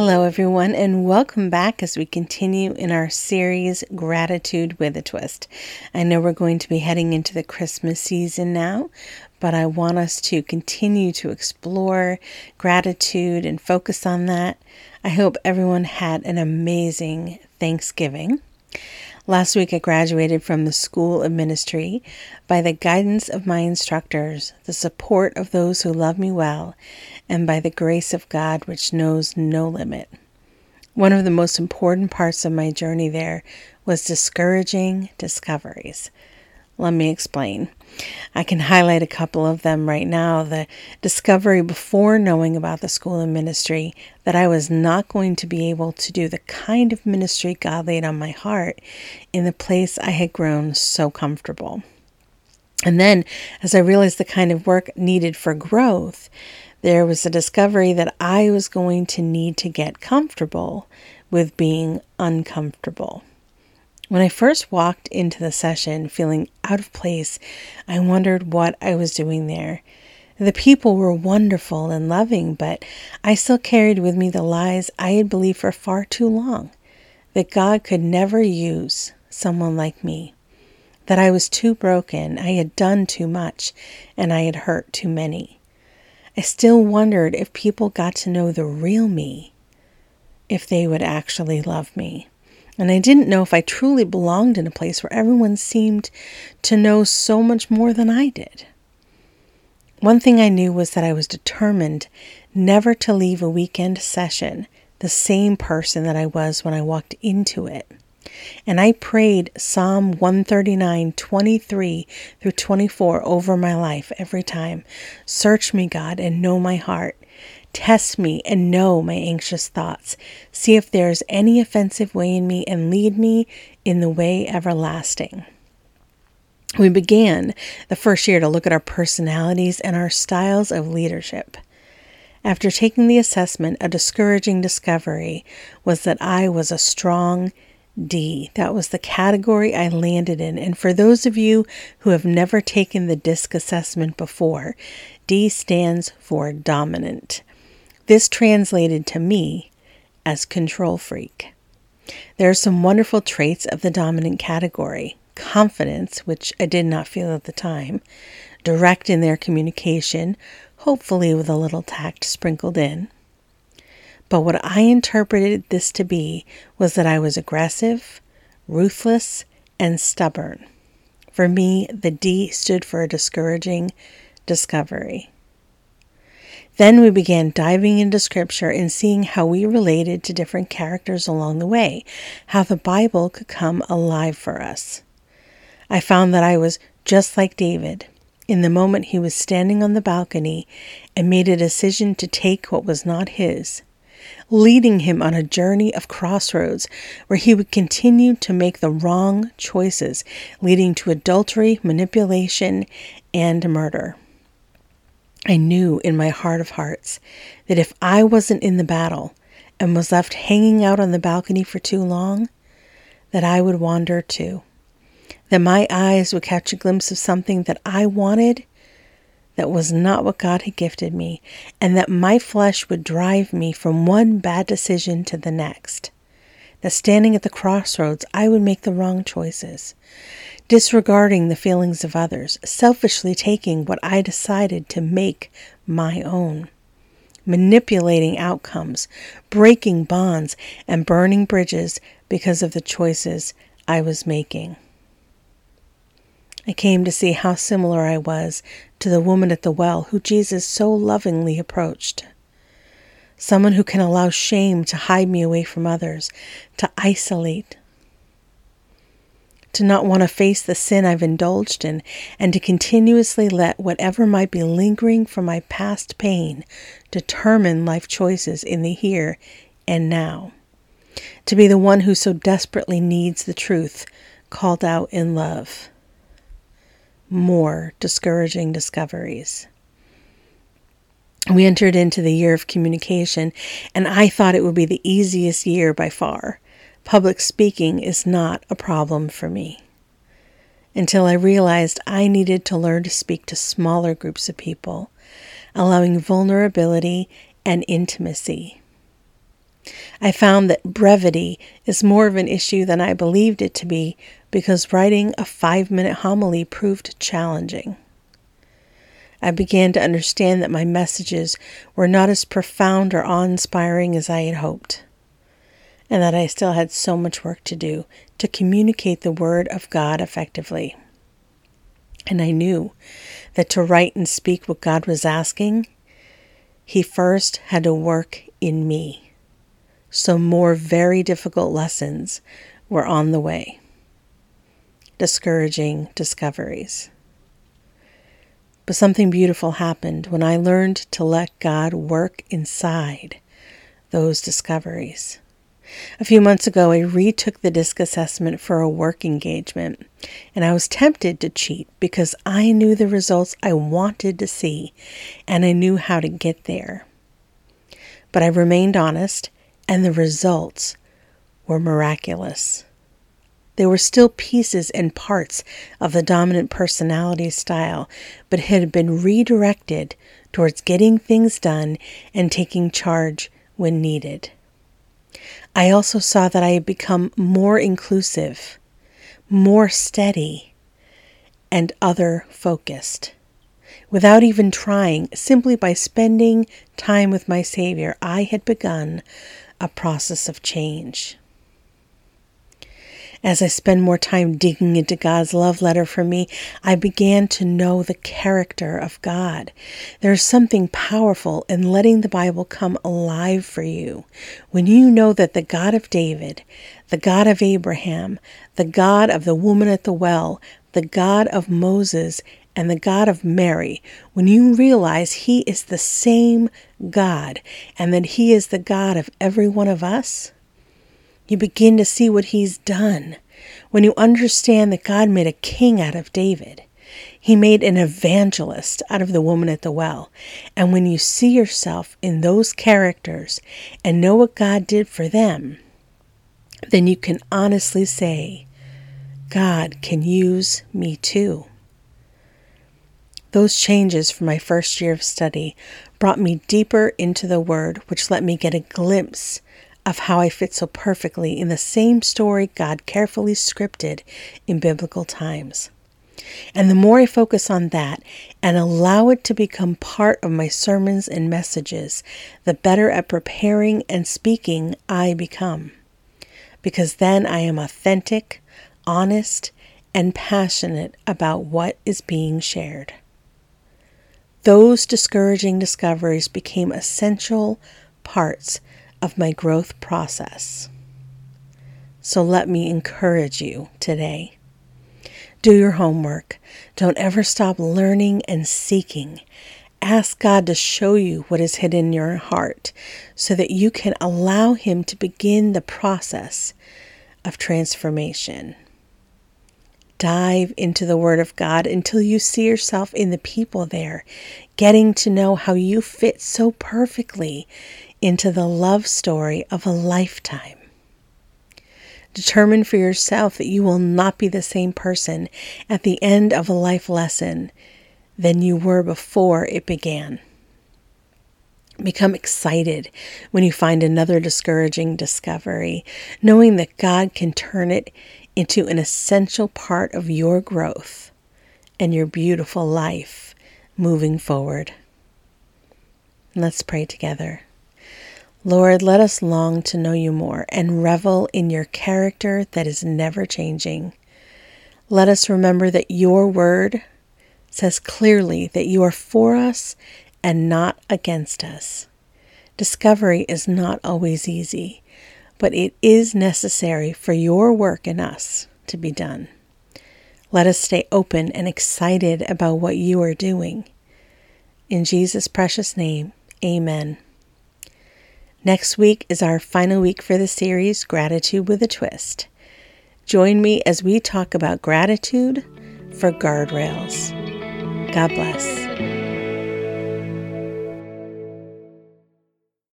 Hello, everyone, and welcome back as we continue in our series Gratitude with a Twist. I know we're going to be heading into the Christmas season now, but I want us to continue to explore gratitude and focus on that. I hope everyone had an amazing Thanksgiving. Last week, I graduated from the School of Ministry by the guidance of my instructors, the support of those who love me well, and by the grace of God which knows no limit. One of the most important parts of my journey there was discouraging discoveries. Let me explain. I can highlight a couple of them right now. The discovery before knowing about the school of ministry that I was not going to be able to do the kind of ministry God laid on my heart in the place I had grown so comfortable. And then, as I realized the kind of work needed for growth, there was a discovery that I was going to need to get comfortable with being uncomfortable. When I first walked into the session feeling out of place, I wondered what I was doing there. The people were wonderful and loving, but I still carried with me the lies I had believed for far too long that God could never use someone like me, that I was too broken, I had done too much, and I had hurt too many. I still wondered if people got to know the real me, if they would actually love me. And I didn't know if I truly belonged in a place where everyone seemed to know so much more than I did. One thing I knew was that I was determined never to leave a weekend session the same person that I was when I walked into it. And I prayed Psalm 139, 23 through 24 over my life every time. Search me, God, and know my heart. Test me and know my anxious thoughts. See if there is any offensive way in me and lead me in the way everlasting. We began the first year to look at our personalities and our styles of leadership. After taking the assessment, a discouraging discovery was that I was a strong D. That was the category I landed in. And for those of you who have never taken the DISC assessment before, D stands for dominant. This translated to me as control freak. There are some wonderful traits of the dominant category confidence, which I did not feel at the time, direct in their communication, hopefully with a little tact sprinkled in. But what I interpreted this to be was that I was aggressive, ruthless, and stubborn. For me, the D stood for a discouraging discovery. Then we began diving into scripture and seeing how we related to different characters along the way, how the Bible could come alive for us. I found that I was just like David in the moment he was standing on the balcony and made a decision to take what was not his, leading him on a journey of crossroads where he would continue to make the wrong choices, leading to adultery, manipulation, and murder. I knew in my heart of hearts that if I wasn't in the battle and was left hanging out on the balcony for too long, that I would wander too. That my eyes would catch a glimpse of something that I wanted that was not what God had gifted me, and that my flesh would drive me from one bad decision to the next. That standing at the crossroads, I would make the wrong choices disregarding the feelings of others, selfishly taking what I decided to make my own, manipulating outcomes, breaking bonds, and burning bridges because of the choices I was making. I came to see how similar I was to the woman at the well who Jesus so lovingly approached. Someone who can allow shame to hide me away from others, to isolate, to not want to face the sin I've indulged in, and to continuously let whatever might be lingering from my past pain determine life choices in the here and now. To be the one who so desperately needs the truth called out in love. More discouraging discoveries. We entered into the year of communication, and I thought it would be the easiest year by far. Public speaking is not a problem for me. Until I realized I needed to learn to speak to smaller groups of people, allowing vulnerability and intimacy. I found that brevity is more of an issue than I believed it to be because writing a five minute homily proved challenging. I began to understand that my messages were not as profound or awe inspiring as I had hoped, and that I still had so much work to do to communicate the Word of God effectively. And I knew that to write and speak what God was asking, He first had to work in me. So, more very difficult lessons were on the way. Discouraging discoveries. But something beautiful happened when I learned to let God work inside those discoveries. A few months ago, I retook the DISC assessment for a work engagement, and I was tempted to cheat because I knew the results I wanted to see and I knew how to get there. But I remained honest, and the results were miraculous. There were still pieces and parts of the dominant personality style, but had been redirected towards getting things done and taking charge when needed. I also saw that I had become more inclusive, more steady, and other focused. Without even trying, simply by spending time with my Savior, I had begun a process of change as I spend more time digging into God's love letter for me, I began to know the character of God. There's something powerful in letting the Bible come alive for you when you know that the God of David, the God of Abraham, the God of the woman at the well, the God of Moses, and the God of Mary, when you realize He is the same God and that He is the God of every one of us you begin to see what he's done. When you understand that God made a king out of David, he made an evangelist out of the woman at the well. And when you see yourself in those characters and know what God did for them, then you can honestly say, God can use me too. Those changes from my first year of study brought me deeper into the Word, which let me get a glimpse of how I fit so perfectly in the same story God carefully scripted in biblical times. And the more I focus on that and allow it to become part of my sermons and messages, the better at preparing and speaking I become. Because then I am authentic, honest, and passionate about what is being shared. Those discouraging discoveries became essential parts of my growth process. So let me encourage you today. Do your homework. Don't ever stop learning and seeking. Ask God to show you what is hidden in your heart so that you can allow Him to begin the process of transformation. Dive into the Word of God until you see yourself in the people there, getting to know how you fit so perfectly into the love story of a lifetime. Determine for yourself that you will not be the same person at the end of a life lesson than you were before it began. Become excited when you find another discouraging discovery, knowing that God can turn it into an essential part of your growth and your beautiful life moving forward. Let's pray together. Lord, let us long to know you more and revel in your character that is never changing. Let us remember that your word says clearly that you are for us and not against us. Discovery is not always easy, but it is necessary for your work in us to be done. Let us stay open and excited about what you are doing. In Jesus' precious name, amen. Next week is our final week for the series, Gratitude with a Twist. Join me as we talk about gratitude for guardrails. God bless.